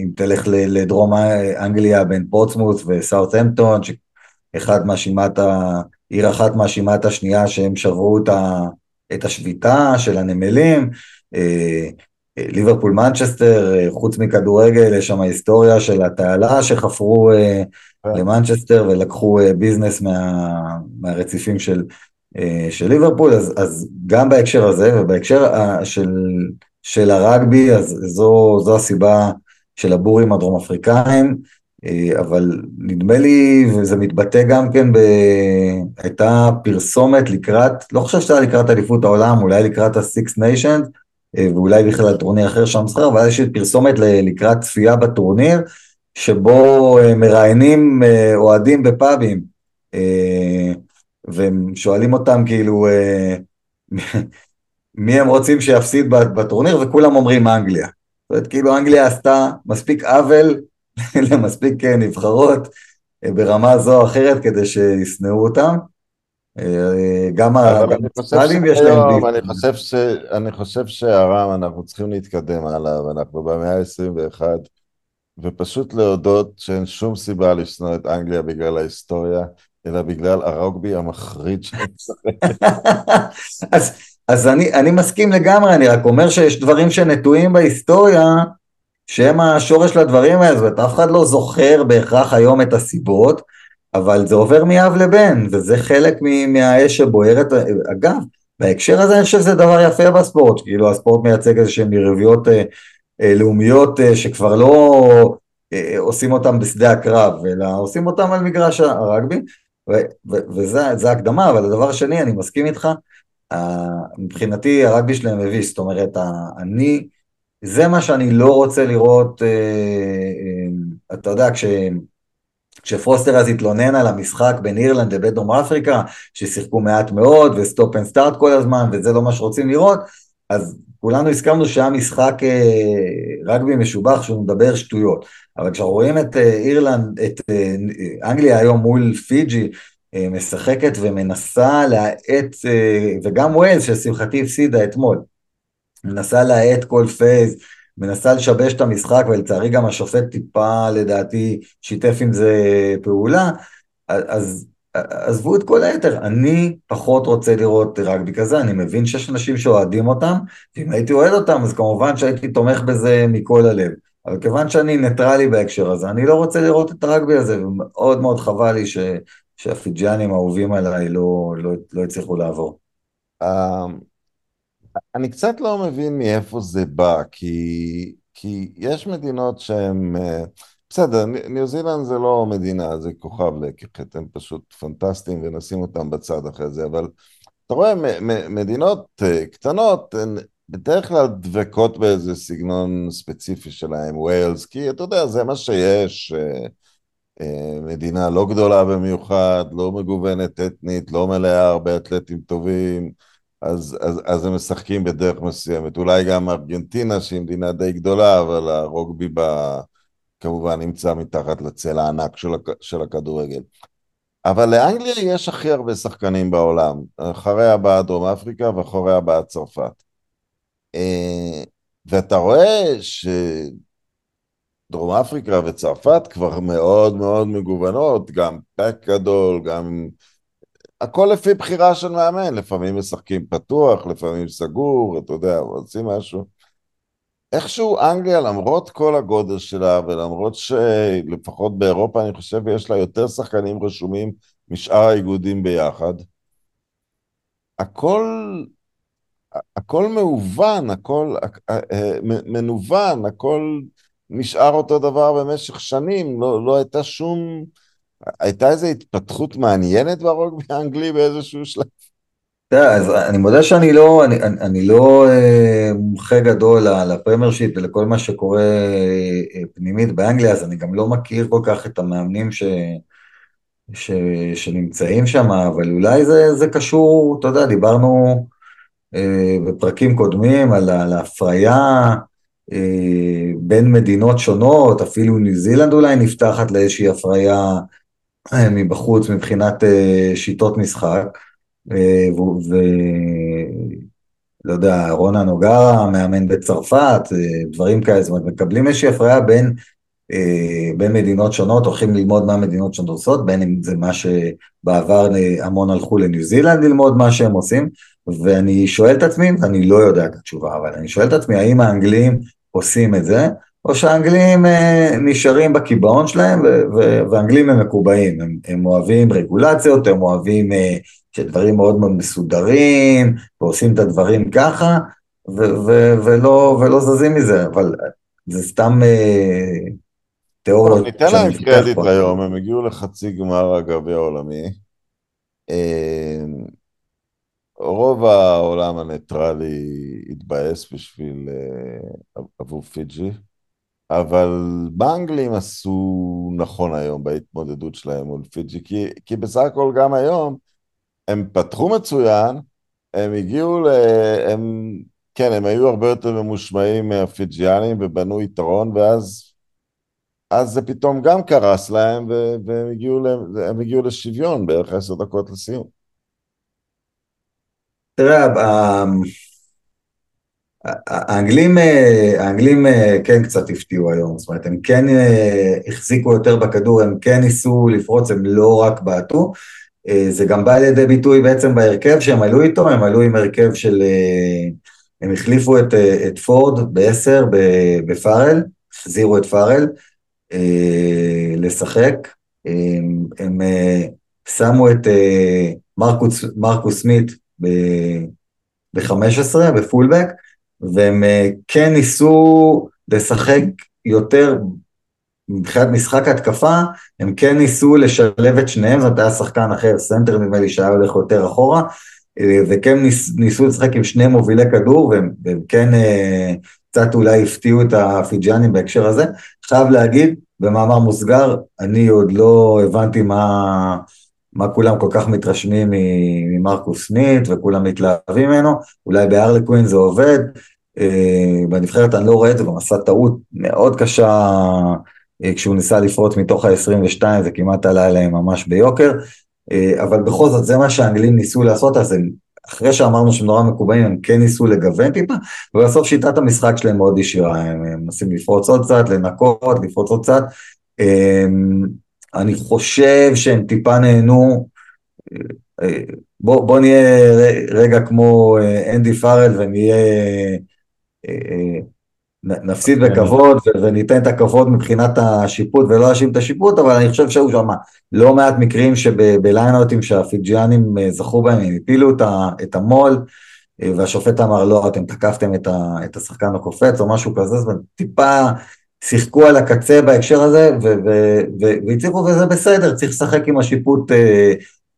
S2: אם תלך לדרום אנגליה בין פורטסמוס וסאות'המפטון, שאחד מאשימה את ה... עיר אחת מאשימה את השנייה שהם שברו את השביתה של הנמלים, ליברפול מנצ'סטר, חוץ מכדורגל יש שם היסטוריה של התעלה שחפרו למנצ'סטר ולקחו business מה, מהרציפים של, של ליברפול, אז, אז גם בהקשר הזה ובהקשר של של הרגבי, אז זו, זו הסיבה של הבורים הדרום אפריקאים, אה, אבל נדמה לי, וזה מתבטא גם כן, ב... הייתה פרסומת לקראת, לא חושב שזה היה לקראת אליפות העולם, אולי לקראת ה-Six Nations, אה, ואולי בכלל טורניר אחר שם זכר, אבל יש פרסומת לקראת צפייה בטורניר, שבו אה, מראיינים אוהדים בפאבים, והם שואלים אותם כאילו, מי הם רוצים שיפסיד בטורניר, וכולם אומרים אנגליה. זאת אומרת, כאילו אנגליה עשתה מספיק עוול [laughs] למספיק אה, נבחרות אה, ברמה זו או אחרת כדי שישנאו אותם. אה, גם
S1: האוסטרלים יש להם... אני חושב, ש... אני חושב שהרם, אנחנו צריכים להתקדם הלאה, ואנחנו במאה ה-21, ופשוט להודות שאין שום סיבה לשנוא את אנגליה בגלל ההיסטוריה, אלא בגלל הרוגבי המחריד שאני משחק. [laughs]
S2: אז אז אני, אני מסכים לגמרי, אני רק אומר שיש דברים שנטועים בהיסטוריה, שהם השורש לדברים האלה, זאת אומרת, אף אחד לא זוכר בהכרח היום את הסיבות, אבל זה עובר מאב לבן, וזה חלק מהאש שבוערת. אגב, בהקשר הזה אני חושב שזה דבר יפה בספורט, כאילו הספורט מייצג איזה שהן יריביות אה, אה, לאומיות אה, שכבר לא אה, עושים אותם בשדה הקרב, אלא עושים אותם על מגרש הרגבי, וזה הקדמה, אבל הדבר השני, אני מסכים איתך, מבחינתי הרגבי שלהם מביש, זאת אומרת, אני, זה מה שאני לא רוצה לראות, אה, אה, אתה יודע, כש... כשפוסטר אז התלונן על המשחק בין אירלנד לבין דרום אפריקה, ששיחקו מעט מאוד ו stop and start כל הזמן וזה לא מה שרוצים לראות, אז כולנו הסכמנו שהיה משחק אה, רגבי משובח שהוא מדבר שטויות. אבל כשאנחנו רואים את אירלנד, את אנגליה היום מול פיג'י, משחקת ומנסה להאט, אה, וגם ווילס ששמחתי הפסידה אתמול, מנסה להאט כל phase, מנסה לשבש את המשחק ולצערי גם השופט טיפה לדעתי שיתף עם זה פעולה, אז עזבו את כל היתר, אני פחות רוצה לראות רגבי כזה, אני מבין שיש אנשים שאוהדים אותם, ואם הייתי אוהד אותם אז כמובן שהייתי תומך בזה מכל הלב, אבל כיוון שאני ניטרלי בהקשר הזה, אני לא רוצה לראות את הרגבי הזה, ומאוד מאוד חבל לי ש... שהפיג'אנים האהובים עליי לא, לא, לא הצליחו לעבור. Um,
S1: אני קצת לא מבין מאיפה זה בא, כי, כי יש מדינות שהן... אה, בסדר, ניו זילנד זה לא מדינה, זה כוכב לקחת, הם פשוט פנטסטיים ונשים אותם בצד אחרי זה, אבל אתה רואה, מדינות אה, קטנות, הן בדרך כלל דבקות באיזה סגנון ספציפי שלהם, ווילס, כי אתה יודע, זה מה שיש. אה, מדינה לא גדולה במיוחד, לא מגוונת אתנית, לא מלאה הרבה אתלטים טובים, אז, אז, אז הם משחקים בדרך מסוימת. אולי גם ארגנטינה, שהיא מדינה די גדולה, אבל הרוגבי בה כמובן נמצא מתחת לצל הענק של, של הכדורגל. אבל לאנגליה יש הכי הרבה שחקנים בעולם, אחריה באה דרום אפריקה ואחריה באה צרפת. אה, ואתה רואה ש... דרום אפריקה וצרפת כבר מאוד מאוד מגוונות, גם פק גדול, גם... הכל לפי בחירה של מאמן, לפעמים משחקים פתוח, לפעמים סגור, אתה יודע, רוצים משהו. איכשהו אנגליה, למרות כל הגודל שלה, ולמרות שלפחות באירופה, אני חושב, יש לה יותר שחקנים רשומים משאר האיגודים ביחד, הכל, הכל מהוון, הכל אה, אה, מנוון, הכל נשאר אותו דבר במשך שנים, לא, לא הייתה שום... הייתה איזו התפתחות מעניינת ברוגבי האנגלי באיזשהו שלב?
S2: תראה, אז אני מודה שאני לא, אני, אני, לא אה, מומחה גדול לפרמייר שיט ולכל מה שקורה אה, פנימית באנגליה, אז אני גם לא מכיר כל כך את המאמנים ש... ש... שנמצאים שם, אבל אולי זה, זה קשור, אתה יודע, דיברנו אה, בפרקים קודמים על, על ההפריה בין מדינות שונות, אפילו ניו זילנד אולי נפתחת לאיזושהי הפריה אה, מבחוץ מבחינת אה, שיטות משחק, אה, ולא יודע, רונה נוגרה, מאמן בצרפת, דברים כאלה, זאת אומרת, מקבלים איזושהי הפריה בין, בין מדינות שונות, הולכים ללמוד מה מדינות שונות עושות, בין אם זה מה שבעבר המון הלכו לניו זילנד ללמוד מה שהם עושים, ואני שואל את עצמי, ואני לא יודע את התשובה, אבל אני שואל את עצמי, האם האנגלים עושים את זה, או שהאנגלים אה, נשארים בקיבעון שלהם, והאנגלים הם מקובעים, הם, הם אוהבים רגולציות, הם אוהבים אה, שדברים מאוד מאוד מסודרים, ועושים את הדברים ככה, ולא, ולא זזים מזה, אבל זה סתם אה, תיאוריות.
S1: ניתן להם קרדיט היום, הם הגיעו לחצי גמר הגביע העולמי. רוב העולם הניטרלי התבאס בשביל אה, עבור פיג'י. אבל באנגלים עשו נכון היום בהתמודדות שלהם מול פיג'י, כי, כי בסך הכל גם היום הם פתחו מצוין, הם הגיעו ל... הם, כן, הם היו הרבה יותר ממושמעים מהפיג'יאנים ובנו יתרון, ואז אז זה פתאום גם קרס להם, והם הגיעו, הם הגיעו לשוויון בערך עשר דקות לסיום.
S2: תראה, האנגלים, אה, האנגלים אה, כן קצת הפתיעו היום, זאת אומרת הם כן אה, החזיקו יותר בכדור, הם כן ניסו לפרוץ, הם לא רק בעטו, זה גם בא לידי ביטוי בעצם בהרכב שהם עלו איתו, הם עלו עם הרכב של, הם החליפו את, את פורד בעשר בפארל, החזירו את פארל לשחק, הם, הם שמו את מרקוס, מרקוס סמית ב-15 בפולבק, והם אה, כן ניסו לשחק יותר מבחינת משחק התקפה, הם כן ניסו לשלב את שניהם, זאת היה שחקן אחר, center נדמה לי שהיה הולך יותר אחורה, אה, וכן ניס, ניסו לשחק עם שני מובילי כדור, והם, והם כן אה, קצת אולי הפתיעו את הפיג'אנים בהקשר הזה. חייב להגיד, במאמר מוסגר, אני עוד לא הבנתי מה, מה כולם כל כך מתרשמים ממרקוס סמית וכולם מתלהבים ממנו, אולי בהארלקווינס זה עובד, אה, בנבחרת אני לא רואה את זה, גם עשה טעות מאוד קשה אה, כשהוא ניסה לפרוץ מתוך ה-22, זה כמעט עלה אליהם ממש ביוקר, אה, אבל בכל זאת זה מה שהאנגלים ניסו לעשות, אז הם, אחרי שאמרנו שהם נורא מקובעים, הם כן ניסו לגוון טיפה, ובסוף שיטת המשחק שלהם מאוד ישירה, הם מנסים לפרוץ עוד קצת, לנקות, לפרוץ עוד קצת. אני חושב שהם טיפה נהנו, בוא, בוא נהיה רגע כמו אנדי פארל ונהיה נפסיד בכבוד וניתן את הכבוד מבחינת השיפוט ולא נאשים את השיפוט, אבל אני חושב שהיו שם לא מעט מקרים שבליינאוטים שהפיג'יאנים אה, זכו בהם, הם הפילו את המו"ל, אה, והשופט אמר לא, אתם תקפתם את השחקן הקופץ או משהו כזה, זאת אומרת, טיפה שיחקו על הקצה בהקשר הזה, והצליחו וזה בסדר, צריך לשחק עם השיפוט אה,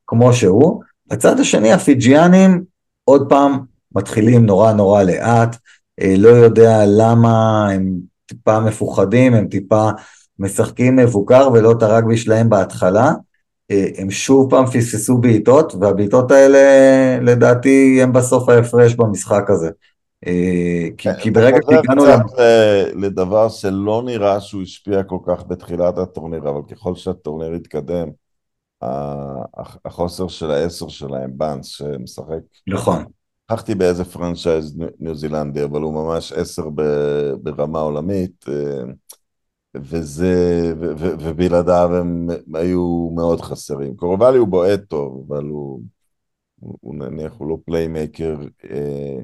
S2: כמו שהוא. בצד השני הפיג'יאנים עוד פעם מתחילים נורא נורא לאט, אה, לא יודע למה הם טיפה מפוחדים, הם טיפה משחקים מבוקר ולא את הרגבי שלהם בהתחלה. אה, הם שוב פעם פספסו בעיטות, והבעיטות האלה לדעתי הם בסוף ההפרש במשחק הזה.
S1: אה, כי, כי ברגע שהגענו... אתה חוזר קצת לדבר שלא נראה שהוא השפיע כל כך בתחילת הטורניר, אבל ככל שהטורניר התקדם, החוסר של העשר שלהם, באנס, שמשחק...
S2: נכון.
S1: שכחתי באיזה franchise ניו זילנדי, אבל הוא ממש עשר ברמה עולמית, אה, וזה, ו, ו, ובלעדיו הם היו מאוד חסרים. קורובולי הוא בועט טוב, אבל הוא, הוא נניח, הוא לא playmaker אה,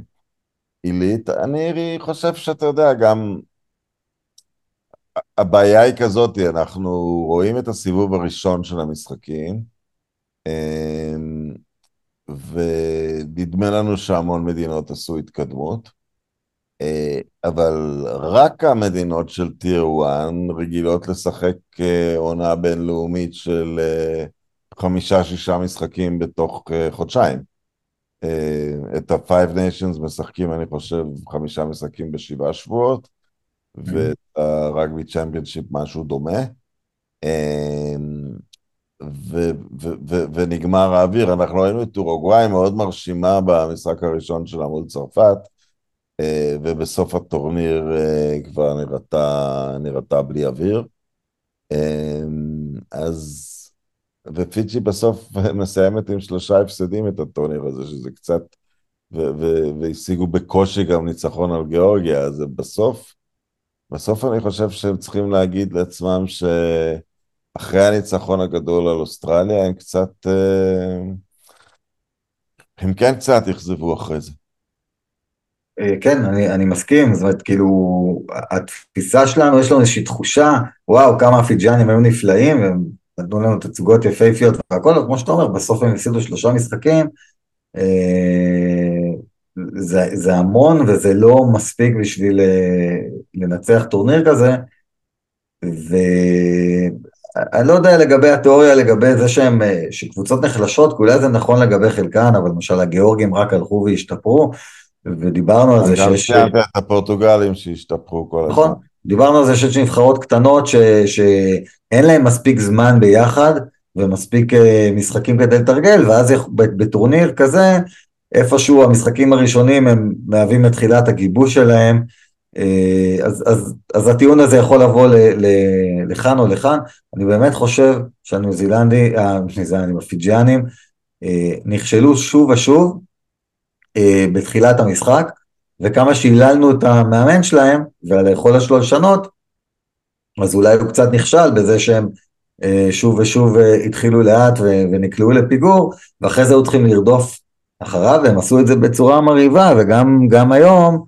S1: עילית. אני חושב שאתה יודע, גם הבעיה היא כזאת, אנחנו רואים את הסיבוב הראשון של המשחקים, אה, ונדמה לנו שהמון מדינות עשו התקדמות, אה, אבל רק המדינות של טיר 1 רגילות לשחק אה, עונה בינלאומית של אה, חמישה-שישה משחקים בתוך חודשיים. את ה-Five Nations משחקים, אני חושב, חמישה משחקים בשבעה שבועות, ואת הרגבי צ'מפיונשיפ משהו דומה. ו- ו- ו- ונגמר האוויר. אנחנו ראינו את אורוגוואי מאוד מרשימה במשחק הראשון שלה מול צרפת, ובסוף הטורניר כבר נראתה, נראתה בלי אוויר. אז ופיג'י בסוף [laughs] מסיימת עם שלושה הפסדים את הטורניר הזה, שזה קצת, והשיגו בקושי גם ניצחון על גיאורגיה, אז בסוף, בסוף אני חושב שהם צריכים להגיד לעצמם שאחרי הניצחון הגדול על אוסטרליה, הם קצת, אה, הם כן קצת אכזבו אחרי זה.
S2: אה, כן, אני, אני מסכים, זאת אומרת, כאילו, התפיסה שלנו, יש לנו איזושהי תחושה, וואו, כמה הפיג'אנים היו נפלאים, והם נתנו לנו תצוגות יפהפיות והכל, כמו שאתה אומר, בסוף הם הפסידו שלושה משחקים, אה, זה, זה המון וזה לא מספיק בשביל אה, לנצח טורניר כזה, ואני לא יודע לגבי התיאוריה, לגבי זה שהם, אה, שקבוצות נחלשות, אולי זה נכון לגבי חלקן, אבל למשל הגיאורגים רק הלכו והשתפרו, ודיברנו על זה
S1: שיש... גם ציינת את הפורטוגלים שהשתפרו כל הזמן.
S2: נכון, דיברנו על זה שיש נבחרות קטנות ש... שאין להן מספיק זמן ביחד ומספיק אה, משחקים כדי לתרגל, ואז בטורניר כזה, איפשהו המשחקים הראשונים הם מהווים את תחילת הגיבוש שלהם, אה, אז, אז, אז הטיעון הזה יכול לבוא ל, ל, לכאן או לכאן. אני באמת חושב שהניו זילנדי, הניו זילנדים, הפיג'יאנים, אה, נכשלו שוב ושוב בתחילת המשחק, וכמה שהיללנו את המאמן שלהם ועל היכולת שלו לשנות, אז אולי הוא קצת נכשל בזה שהם אה, שוב ושוב אה, התחילו לאט ונקלעו לפיגור, ואחרי זה היו צריכים לרדוף אחריו, והם עשו את זה בצורה מרהיבה, וגם היום,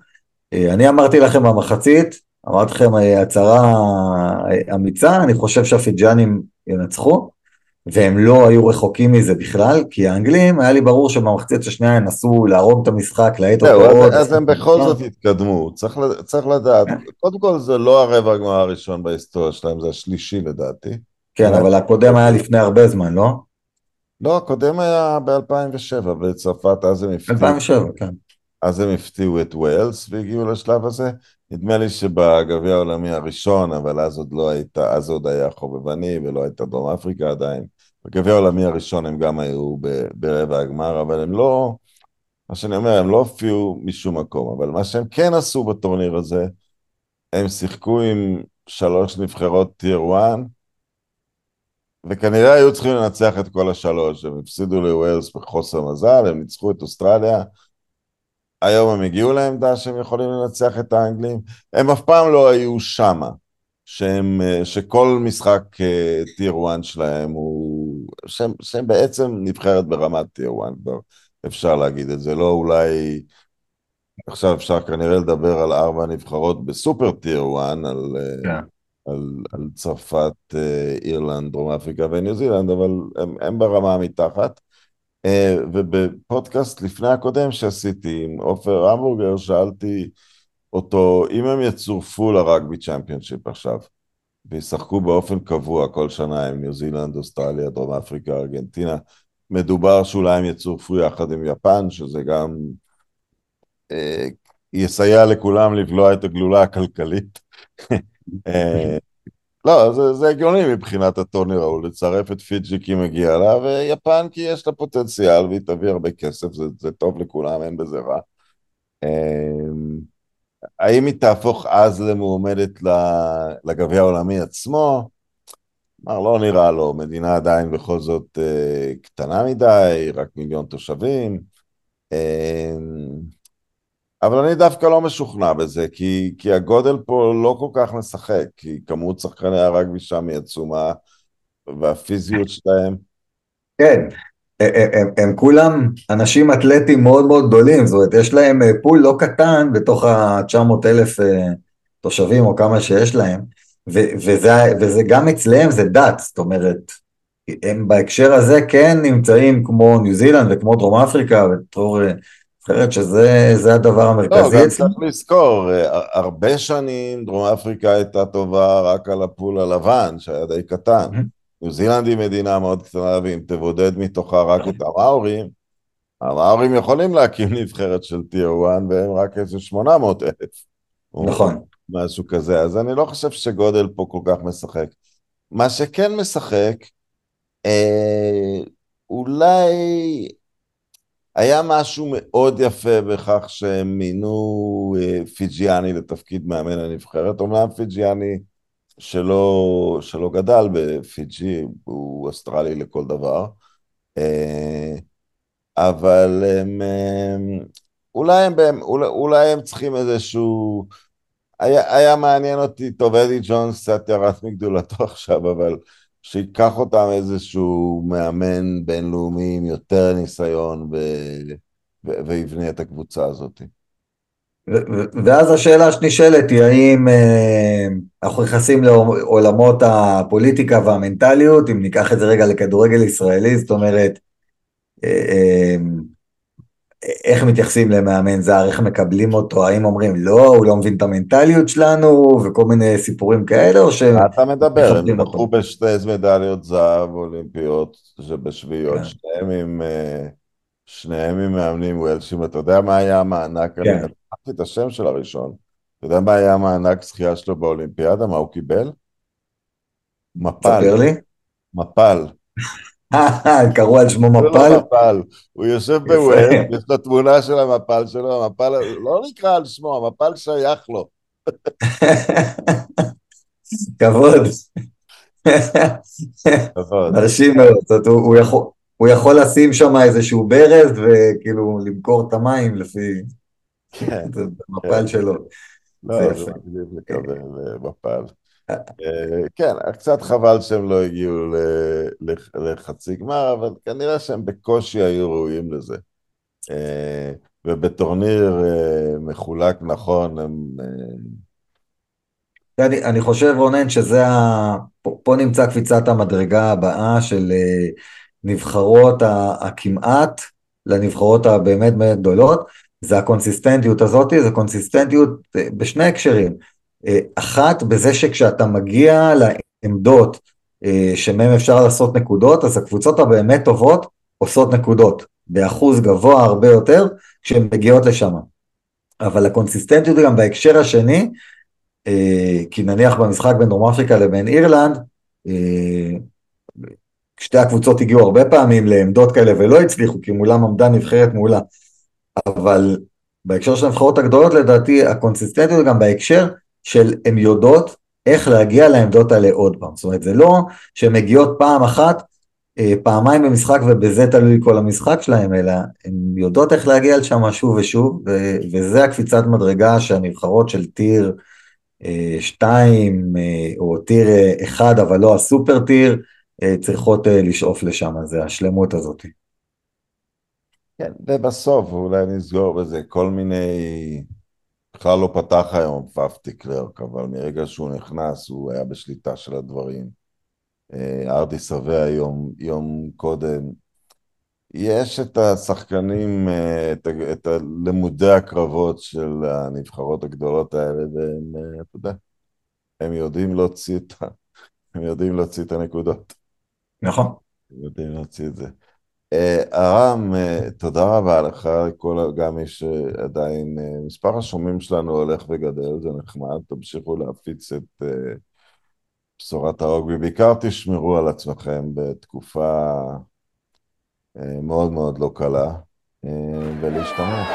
S2: אה, אני אמרתי לכם במחצית, אמרתי לכם הצהרה אמיצה, אני חושב שהפיג'אנים ינצחו, והם לא היו רחוקים מזה בכלל, כי האנגלים, היה לי ברור שבמחצית השנייה ינסו להרוג את המשחק, להאט
S1: אותו עוד. אז הם בכל זאת התקדמו, צריך, צריך לדעת. קודם כל זה לא הרבע הגמר הראשון בהיסטוריה שלהם, זה השלישי לדעתי.
S2: כן, אבל הקודם היה לפני הרבה זמן, לא?
S1: לא, הקודם היה ב-2007 בצרפת, אז הם
S2: הפתיעו. 2007, כן.
S1: אז הם הפתיעו את ווילס והגיעו לשלב הזה. נדמה לי שבגביע העולמי הראשון, אבל אז עוד לא הייתה, אז עוד היה חובבני ולא הייתה דרום אפריקה עדיין. בגביע העולמי הראשון הם גם היו ברבע הגמר, אבל הם לא, מה שאני אומר, הם לא הופיעו משום מקום, אבל מה שהם כן עשו בטורניר הזה, הם שיחקו עם שלוש נבחרות טיר 1, וכנראה היו צריכים לנצח את כל השלוש, הם הפסידו לווילס בחוסר מזל, הם ניצחו את אוסטרליה, היום הם הגיעו לעמדה שהם יכולים לנצח את האנגלים, הם אף פעם לא היו שמה, שהם, שכל משחק טיר אה, 1 שלהם הוא, שהם, שהם בעצם נבחרת ברמת טיר 1, אפשר להגיד את זה, לא אולי, עכשיו אפשר כנראה לדבר על ארבע נבחרות בסופר טיר 1, על, yeah. אה, כן. על, על צרפת, אה, אירלנד, דרום אפריקה וניו זילנד, אבל הם, הם ברמה מתחת. אה, ובפודקאסט לפני הקודם שעשיתי עם עופר המבורגר, שאלתי אותו אם הם יצורפו לרגבי צ'מפיונשיפ עכשיו, וישחקו באופן קבוע כל שנה עם ניו זילנד, אוסטרליה, דרום אפריקה, ארגנטינה, מדובר שאולי הם יצורפו יחד עם יפן, שזה גם אה, יסייע לכולם לבלוע את הגלולה הכלכלית. [laughs] אה, לא, זה, זה הגיוני מבחינת הטורניר ההוא, לצרף את פיג'י כי מגיע לה, ויפן כי יש לה פוטנציאל והיא תביא הרבה כסף, זה, זה טוב לכולם, אין בזה רע. אמ, האם היא תהפוך אז למועמדת לגביע העולמי עצמו? כלומר, לא נראה לו, מדינה עדיין בכל זאת אה, קטנה מדי, רק מיליון תושבים. אה, אבל אני דווקא לא משוכנע בזה, כי, כי הגודל פה לא כל כך משחק, כי כמות שחקני הרגבי שם היא עצומה, והפיזיות שלהם.
S2: כן, הם, הם, הם כולם אנשים אתלטים מאוד מאוד גדולים, זאת אומרת, יש להם אה, פול לא קטן בתוך ה-900 אלף אה, תושבים או כמה שיש להם, ו, וזה, וזה גם אצלם זה דת, זאת אומרת, הם בהקשר הזה כן נמצאים כמו ניו זילנד וכמו דרום אפריקה בתור נבחרת שזה הדבר המרכזי.
S1: לא, גם צריך לזכור, אה, הרבה שנים דרום אפריקה הייתה טובה רק על הפול הלבן, שהיה די קטן. ניו זילנד היא מדינה מאוד קטנה, ואם תבודד מתוכה רק את המאורים, המאורים יכולים להקים נבחרת של טיר 1 והם רק איזה 800 אלף.
S2: נכון.
S1: משהו כזה, אז אני לא חושב שגודל פה כל כך משחק. מה שכן משחק, אה, אולי היה משהו מאוד יפה בכך שהם מינו אה, פיג'יאני לתפקיד מאמן הנבחרת. אומנם פיג'יאני שלא, שלא גדל בפיג'י, הוא אוסטרלי לכל דבר. אה, אבל הם, אולי הם, אולי, אולי הם צריכים איזשהו... היה, היה מעניין אותי, טוב, אדי ג'ונס קצת ירד מגדולתו [laughs] עכשיו, אבל שייקח אותם איזשהו מאמן בינלאומי עם יותר ניסיון ו... ו... ויבנה את הקבוצה הזאת.
S2: ואז השאלה שנשאלת היא האם אה, אנחנו נכנסים לעולמות הפוליטיקה והמנטליות, אם ניקח את זה רגע לכדורגל ישראלי, זאת אומרת, אה, אה, איך מתייחסים למאמן זר, איך מקבלים אותו, האם אומרים לא, הוא לא מבין את המנטליות שלנו, וכל מיני סיפורים כאלה, או ש...
S1: אתה מדבר? הם זכו בשתי מדליות זהב אולימפיות שבשביעיות, כן. שניהם עם... אה, שניהם עם מאמנים וולשים, אתה יודע מה היה המענק? כן. אני נתתי את השם של הראשון. אתה יודע מה היה המענק זכייה שלו באולימפיאדה? מה הוא קיבל? מפל.
S2: ספר לי.
S1: מפל. [laughs]
S2: קראו על שמו מפל?
S1: הוא יושב בווב, יש לו תמונה של המפל שלו, המפל לא נקרא על שמו, המפל שייך לו. [laughs]
S2: כבוד. מרשים מאוד, הוא יכול לשים שם איזשהו ברז וכאילו למכור את המים לפי כן, המפל כן. שלו.
S1: לא, זה מגניב לקבל מפל. אה, כן, קצת חבל שהם לא הגיעו לחצי גמר, אבל כנראה שהם בקושי היו ראויים לזה. אה, ובטורניר אה, מחולק נכון, הם...
S2: אני, אני חושב, רונן, שזה ה... פה, פה נמצא קפיצת המדרגה הבאה של נבחרות הכמעט לנבחרות הבאמת באמת גדולות, זה הקונסיסטנטיות הזאת, זה קונסיסטנטיות בשני הקשרים. אה, אחת, בזה שכשאתה מגיע לעמדות אה, שמהם אפשר לעשות נקודות, אז הקבוצות הבאמת טובות עושות נקודות, באחוז גבוה הרבה יותר כשהן מגיעות לשם. אבל הקונסיסטנטיות גם בהקשר השני, אה, כי נניח במשחק בין דרום אפריקה לבין אירלנד, שתי הקבוצות הגיעו הרבה פעמים לעמדות כאלה ולא הצליחו, כי מולם עמדה נבחרת מעולה. אבל בהקשר של הנבחרות הגדולות לדעתי הקונסיסטנטיות גם בהקשר של הן יודעות איך להגיע לעמדות האלה עוד פעם. זאת אומרת, זה לא שהן מגיעות פעם אחת, אה, פעמיים במשחק ובזה תלוי כל המשחק שלהם, אלא הן יודעות איך להגיע לשם שוב ושוב, ו- וזה הקפיצת מדרגה שהנבחרות של טיר 2 אה, אה, או טיר 1, אבל לא הסופר טיר, צריכות לשאוף לשם, זה השלמות הזאת.
S1: כן, ובסוף אולי נסגור בזה כל מיני בכלל לא פתח היום פאפטי קלרק, אבל מרגע שהוא נכנס הוא היה בשליטה של הדברים. אה, ארדי שווה היום, יום קודם. יש את השחקנים, אה, את, את לימודי הקרבות של הנבחרות הגדולות האלה, והם, אה, אתה יודע, הם יודעים להוציא את, [laughs] הם יודעים להוציא את הנקודות.
S2: נכון.
S1: הם יודעים להוציא את זה. ארם, תודה רבה לך, כל, גם יש עדיין, מספר השומעים שלנו הולך וגדל, זה נחמד, תמשיכו להפיץ את בשורת ההוג, ובעיקר תשמרו על עצמכם בתקופה מאוד מאוד לא קלה, ולהשתמש.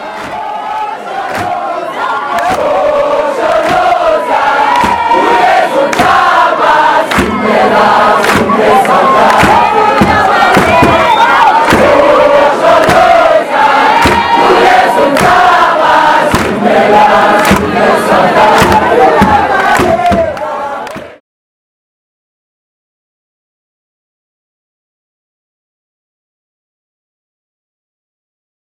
S1: Santa, Santa, Amén.